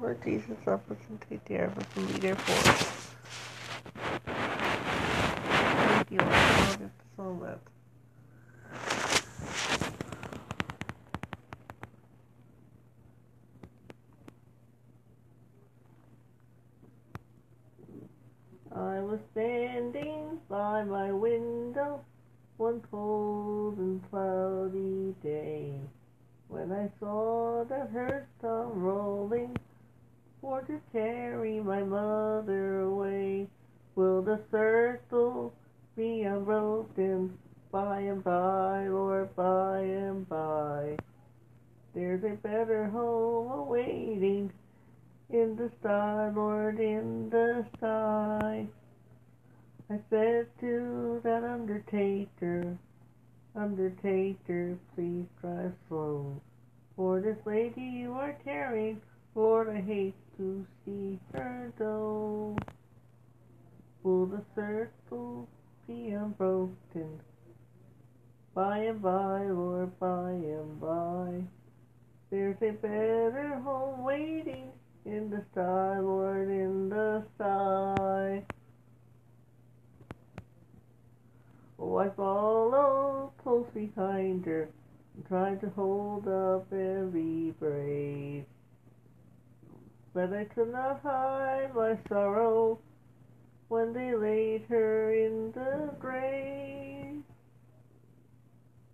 Lord Jesus, help us and take care of us and be there for us. Thank you, Lord, for all that. I was standing by my window one cold and cloudy day when I saw that hearse come rolling for to carry my mother away. Will the circle be unbroken by and by, by and by? There's a better home awaiting in the sky, Lord, in the sky. I said to that undertaker, Undertaker, please drive slow. For this lady you are carrying, Lord, I hate to see her go. Will the circle be unbroken? By and by, or by and by. There's a better home waiting in the sky, Lord, in the sky. Oh, I follow close behind her, trying to hold up every brave. But I could not hide my sorrow when they laid her in the grave.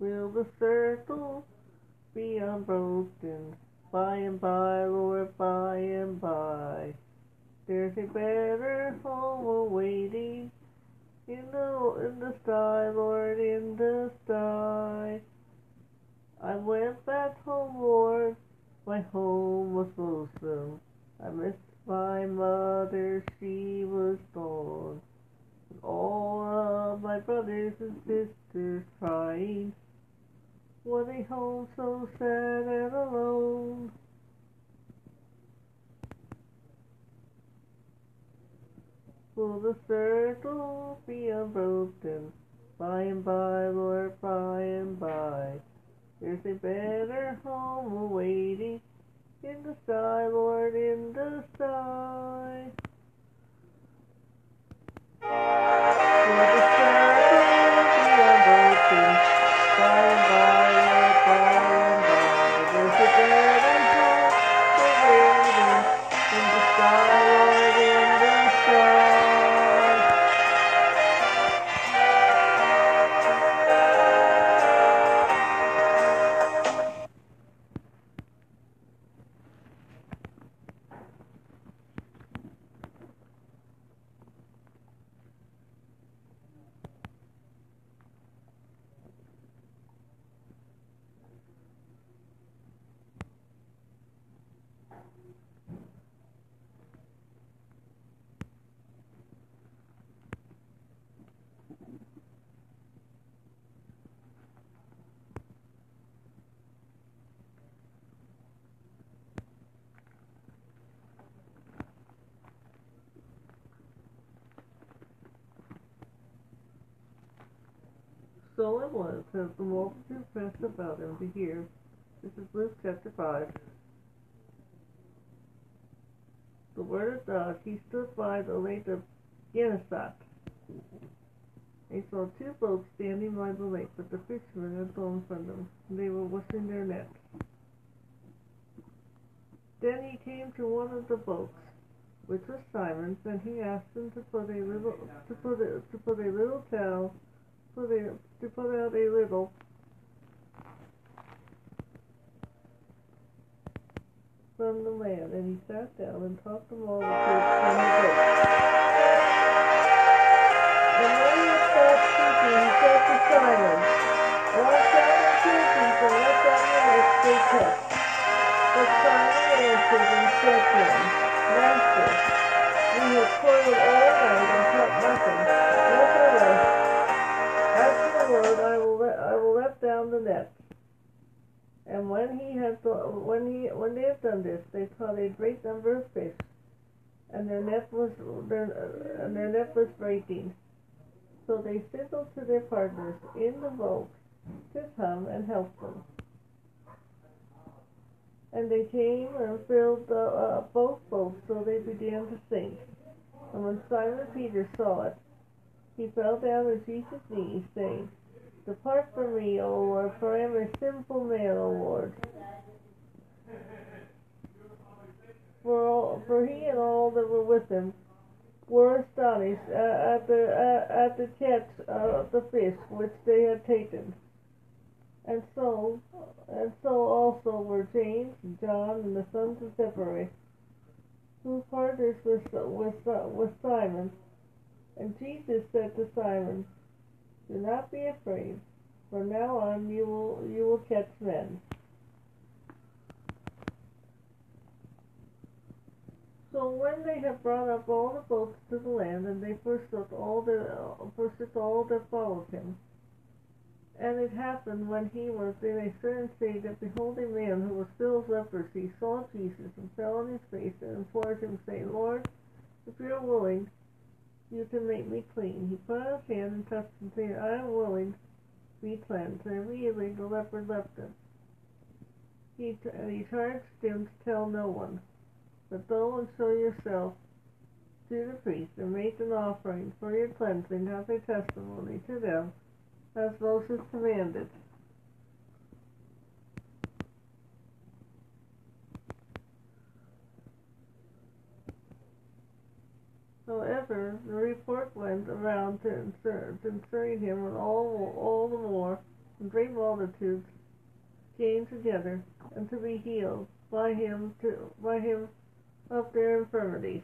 Will the circle be unbroken by and by, Lord, by and by? There's a better home awaiting in the in the sky, Lord, in the sky. I went back home, Lord. My home was lonesome. I missed my mother, she was gone. And all of my brothers and sisters. Home so sad and alone. Will the circle be unbroken? By and by, Lord, by and by. There's a better home awaiting in the sky, Lord, in the sky. So it was as the multitude pressed about him to hear. This is Luke chapter 5. The word of God, he stood by the lake of Gennesaret. He saw two boats standing by the lake, but the fishermen had gone from them. They were washing their nets. Then he came to one of the boats, which was Simon's, and he asked him to put a little to put a, to put a little towel to put out a little from the land, and he sat down and taught them all the kids from the boat. And when he stopped speaking, he said to Simon, Watch out and two people, let down your nets they catch. But Simon answered and said to him, Master, we have toiled all night and caught nothing. Nevertheless, at your I will let I will let down the net. And when he th- when he when they had done this, they caught a great number of fish, and their net was their and their net was breaking. So they signaled to their partners in the boat to come and help them. And they came and filled the, uh, both boats, so they began to sink. And when Simon Peter saw it, he fell down at Jesus' knees, saying, Depart from me, O Lord, for I am a sinful man, O Lord. For, all, for he and all that were with him were astonished at the at the catch of the fish which they had taken. And so, and so also were James and John and the sons of Zebedee, whose partners with with with Simon. And Jesus said to Simon, Do not be afraid. From now on, you will you will catch men. So when they had brought up all the boats to the land, and they forsook all the uh, forsook all that followed him. And it happened when he was in a certain city that behold a man who was filled with leprosy saw Jesus and fell on his face and implored him, saying, Lord, if you are willing, you can make me clean. He put out his hand and touched him, saying, I am willing, to be cleansed. And immediately the leper left him. He, and he charged him to tell no one but go and show yourself to the priest and make an offering for your cleansing as a testimony to them, as Moses commanded. However, the report went around to concerning him, and all, all the more, and great multitudes came together, and to be healed by him, to, by him of their infirmities.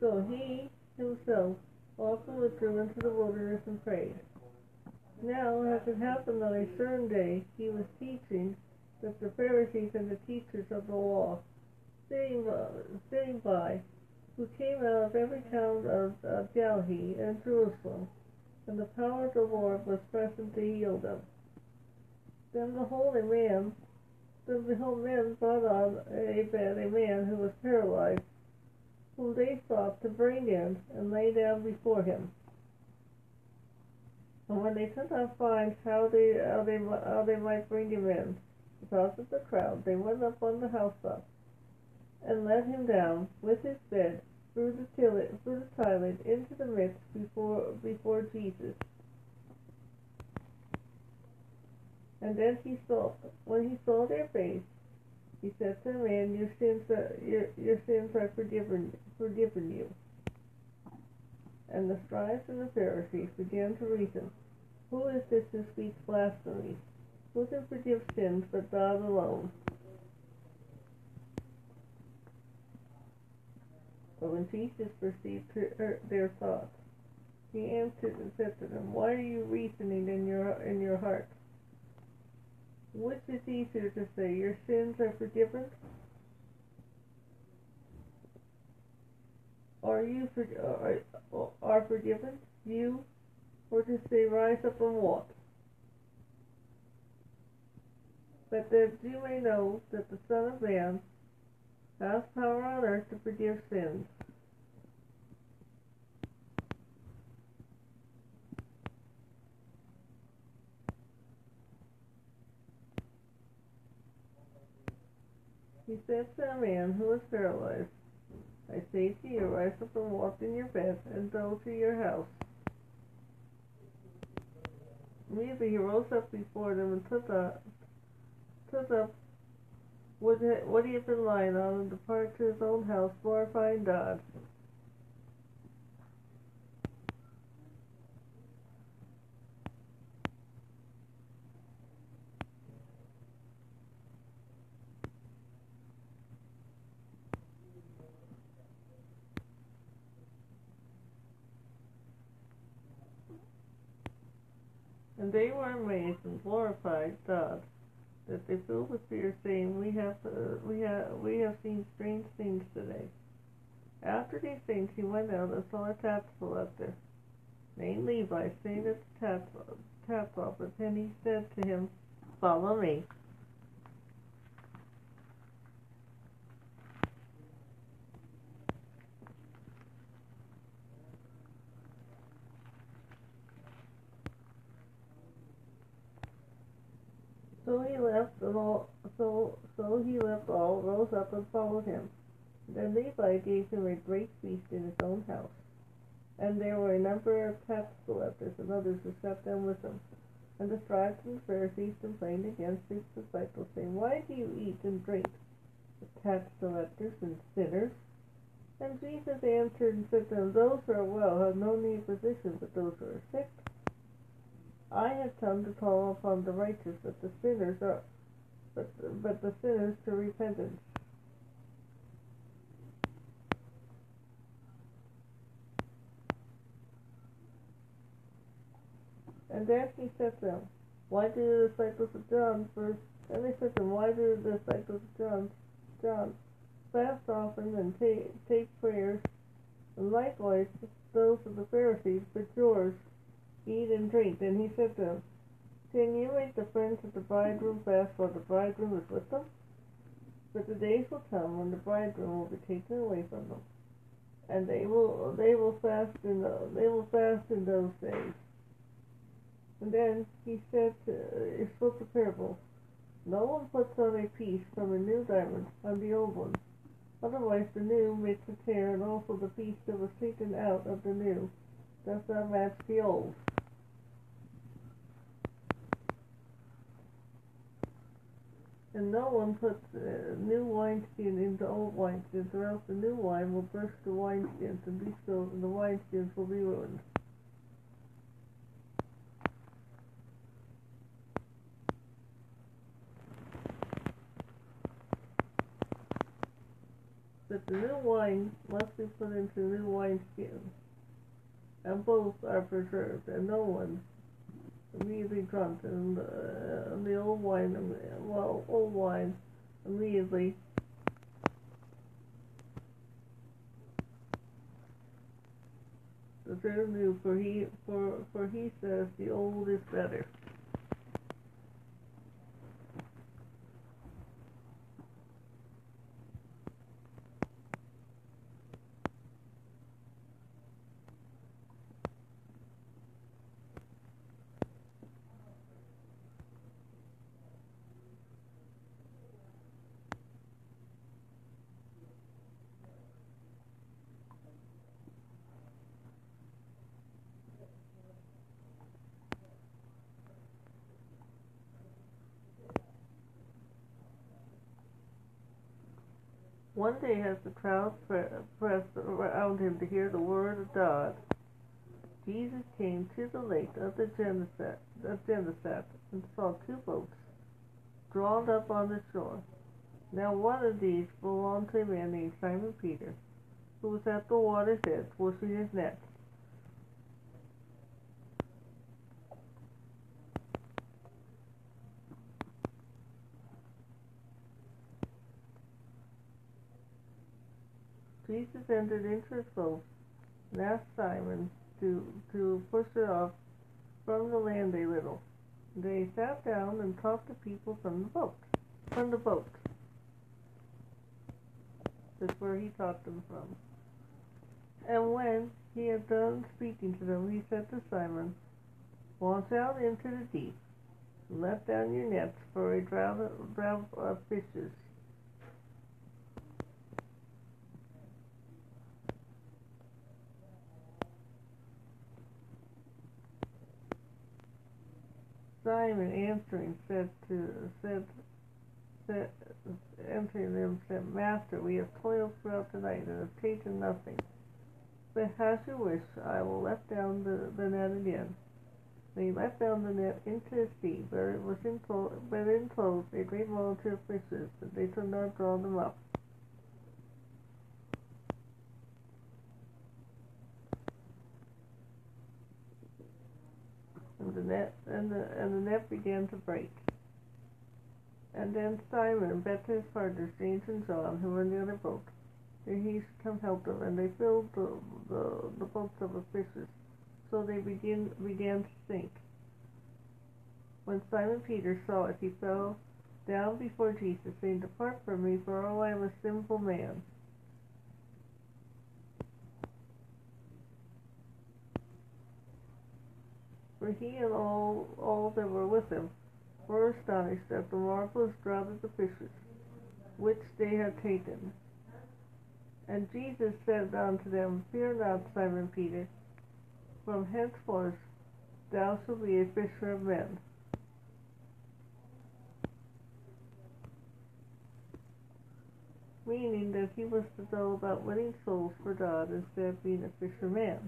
So he himself also withdrew into the wilderness and prayed. Now, as it happened on a certain day, he was teaching that the Pharisees and the teachers of the law, sitting, uh, sitting by, who came out of every town of Galilee and Jerusalem, and the power of the Lord was present to heal them. Then the holy man, then the holy men brought on a a man who was paralyzed, whom they sought to bring in and lay down before him. And when they could not find how they how they how they might bring him in, because of the crowd, they went up on the housetop and let him down with his bed through the tillet, through the tillet into the midst before before Jesus. And then he saw when he saw their face, he said to the man, Your sins are your your sins are forgiven forgiven you. And the scribes and the Pharisees began to reason, Who is this who speaks blasphemy? Who can forgive sins but God alone? But when Jesus perceived their thoughts, he answered and said to them, Why are you reasoning in your in your hearts? Which is easier to say, Your sins are forgiven? Are you for, uh, are, uh, are forgiven? You? Or to say, Rise up and walk? But that you may know that the Son of Man has power on earth to forgive sins. He said to a man who was paralyzed, I say to you, rise up and walk in your bed and go to your house. Immediately he rose up before them and took up, took up what, what he had been lying on and departed to his own house, glorifying God. They were amazed and glorified God that they filled with fear, saying, "We have uh, we have we have seen strange things today." After these things, he went out and saw a tax collector named Levi sitting at the tax, tax office, and he said to him, "Follow me." So he left all so so he left all, rose up and followed him. Then Levi gave him a great feast in his own house. And there were a number of tax collectors and others who sat down with him. And the scribes and Pharisees complained against his disciples, saying, Why do you eat and drink with tax collectors and sinners? And Jesus answered and said to them, Those who are well have no need of physician, but those who are sick. I have come to call upon the righteous, but the sinners are, but but the sinners to repentance. And then he said to them, Why do the disciples of John first? And they said to him, Why do the disciples of John, John fast often and take, take prayers, and likewise those of the Pharisees, but yours eat and drink. And he said to them, Can you make the friends of the bridegroom fast while the bridegroom is with them? But the days will come when the bridegroom will be taken away from them, and they will they will fast in the, they will fast in those days. And then he said, uh, he spoke a parable. No one puts on a piece from a new diamond on the old one. Otherwise the new makes a tear, and also the piece that was taken out of the new does not match the old. And no one puts uh, new wineskin into old wineskins, or else the new wine will burst the wineskins and be spilled, and the wineskins will be ruined. But the new wine must be put into new wineskins, and both are preserved, and no one immediately drunk, and, uh, the old wine, well, old wine immediately preserve new, for he for for he says the old is better. One day, as the crowd pressed around him to hear the word of God, Jesus came to the lake of the Gennesaret, and saw two boats drawn up on the shore. Now one of these belonged to a man named Simon Peter, who was at the water's edge washing his nets. Jesus entered into his boat and asked Simon to, to push it off from the land a little. They sat down and talked to people from the boat. From the boat. That's where he taught them from. And when he had done speaking to them, he said to Simon, Launch out into the deep, let down your nets for a draught of fishes. Simon answering said to said said answering them said, Master, we have toiled throughout the night and have taken nothing. But as you wish, I will let down the, the net again. And he let down the net into the sea, where it was enclosed, but enclosed a great multitude of fishes, but they could not draw them up. and the net and the and the net began to break. And then Simon bet his partners James and John, who were in the other boat, that he should come help them, and they filled the the, the boats of the fishes, so they begin began to sink. When Simon Peter saw it, he fell down before Jesus, saying, Depart from me, for all I am a sinful man. For he and all, all that were with him were astonished at the marvelous draught of the fishes, which they had taken. And Jesus said unto them, Fear not, Simon Peter, from henceforth thou shalt be a fisher of men. Meaning that he was to go about winning souls for God instead of being a fisherman.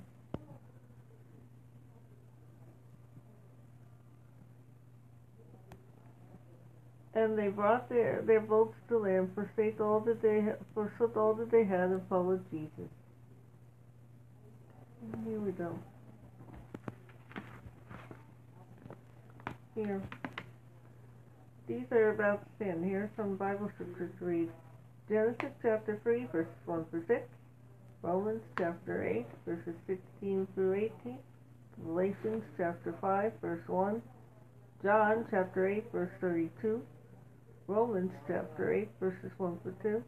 And they brought their, their boats to land, forsake all that they forsook all that they had, and followed Jesus. And here we go. Here. These are about sin. Here's some Bible scriptures to read. Genesis chapter 3, verses 1 through 6. Romans chapter 8, verses 16 through 18. Galatians chapter 5, verse 1. John chapter 8, verse 32. Romans chapter 8, verses 1 to 2,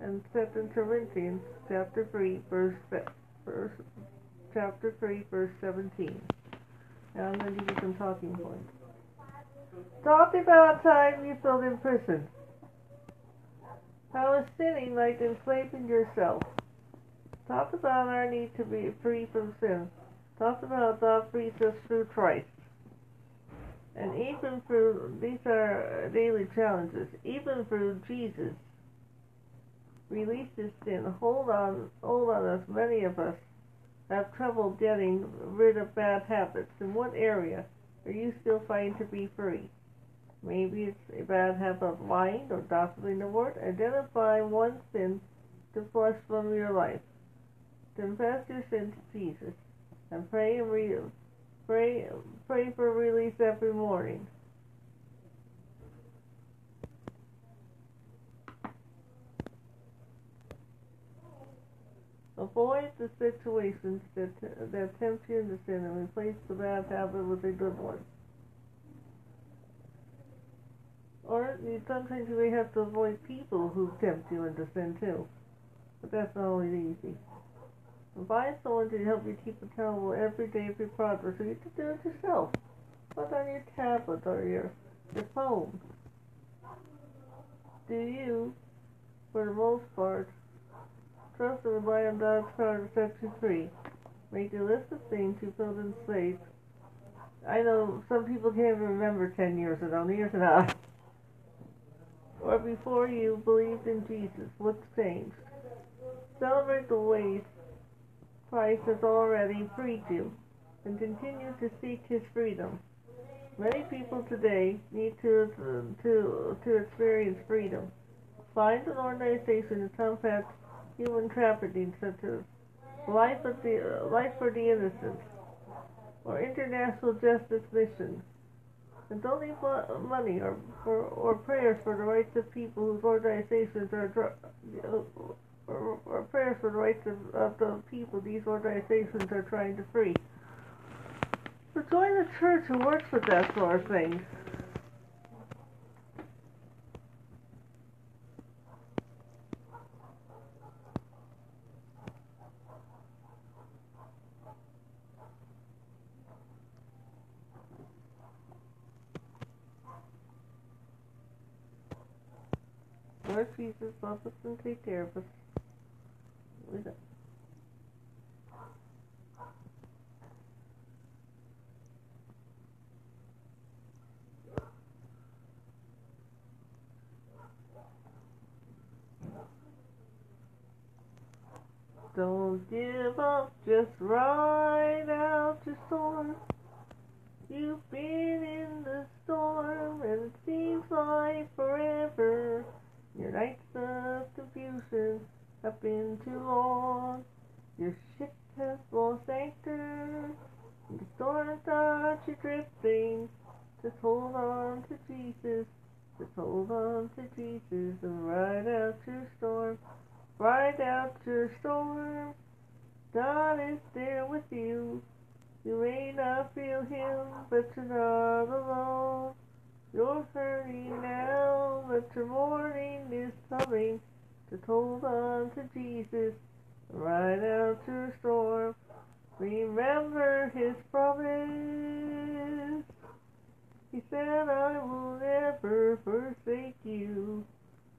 and 2 Corinthians chapter 3, verse, verse chapter 3, verse 17. Now I'm going to give you some talking points. Talk about time you felt in prison. How is sinning like enslaving yourself? Talk about our need to be free from sin. Talk about God frees us through Christ. And even for, these are daily challenges, even for Jesus releases sin. Hold on, hold on us. Many of us have trouble getting rid of bad habits. In what area are you still fighting to be free? Maybe it's a bad habit of lying or gossiping the word. Identify one sin to flush from your life. Confess your sin to Jesus and pray and read Pray, pray for release every morning. Avoid the situations that, that tempt you into sin and replace the bad habit with a good one. Or sometimes you may have to avoid people who tempt you into sin too. But that's not always easy. Find someone to help you keep accountable every day of your progress, or you can do it yourself. Put on your tablet or your, your phone. Do you, for the most part, trust and rely on God's power to set you free? Make a list of things you felt enslaved. I know some people can't even remember 10 years ago, can I. Or before you believed in Jesus, what's changed? Celebrate the ways Christ has already freed you, and continue to seek His freedom. Many people today need to um, to to experience freedom. Find an organization to combat human trafficking, such as Life of the uh, Life for the Innocent or International Justice Mission. And don't leave money or, or, or prayers for the rights of people whose organizations are or, or prayers for the rights of, of the people these organizations are trying to free. So join a church who works with that sort of thing. Lord Jesus, love us and take care of us. Don't give up, just ride out your storm. You've been in the storm and it seems like forever. Your nights of confusion have been too long. Your ship has lost anchor. The storm got you drifting. Just hold on to Jesus. Just hold on to Jesus and ride out your storm. Ride out your storm. God is there with you. You may not feel Him, but you're not alone. You're hurting now, but your morning is coming. Just hold on to Jesus, ride out your storm. Remember his promise. He said, I will never forsake you.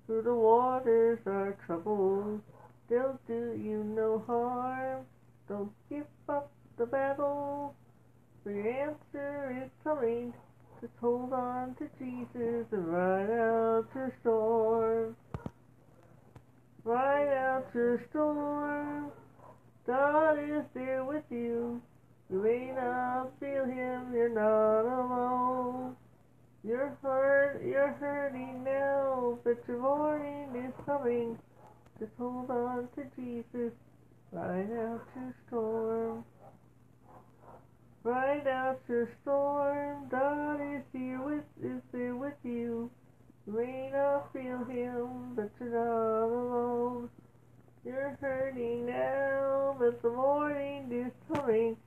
Through the waters are troubled, they'll do you no harm. Don't give up the battle, for your answer is coming. Just hold on to Jesus and ride out your storm. Ride out your storm. God is there with you. You may not feel him, you're not alone. You're hurt, you're hurting now, but your morning is coming. Just hold on to Jesus, ride out your storm. Ride out your storm, God is here with is there with you. You may not feel him, but you're not alone. You're hurting now, but the morning is coming.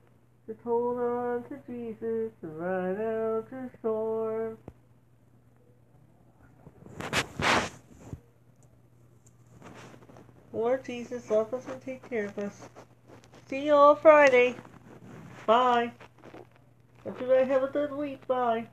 Just hold on to Jesus and ride out your storm. Lord Jesus, love us and take care of us. See you all Friday. Bye. Everybody have a good week. Bye.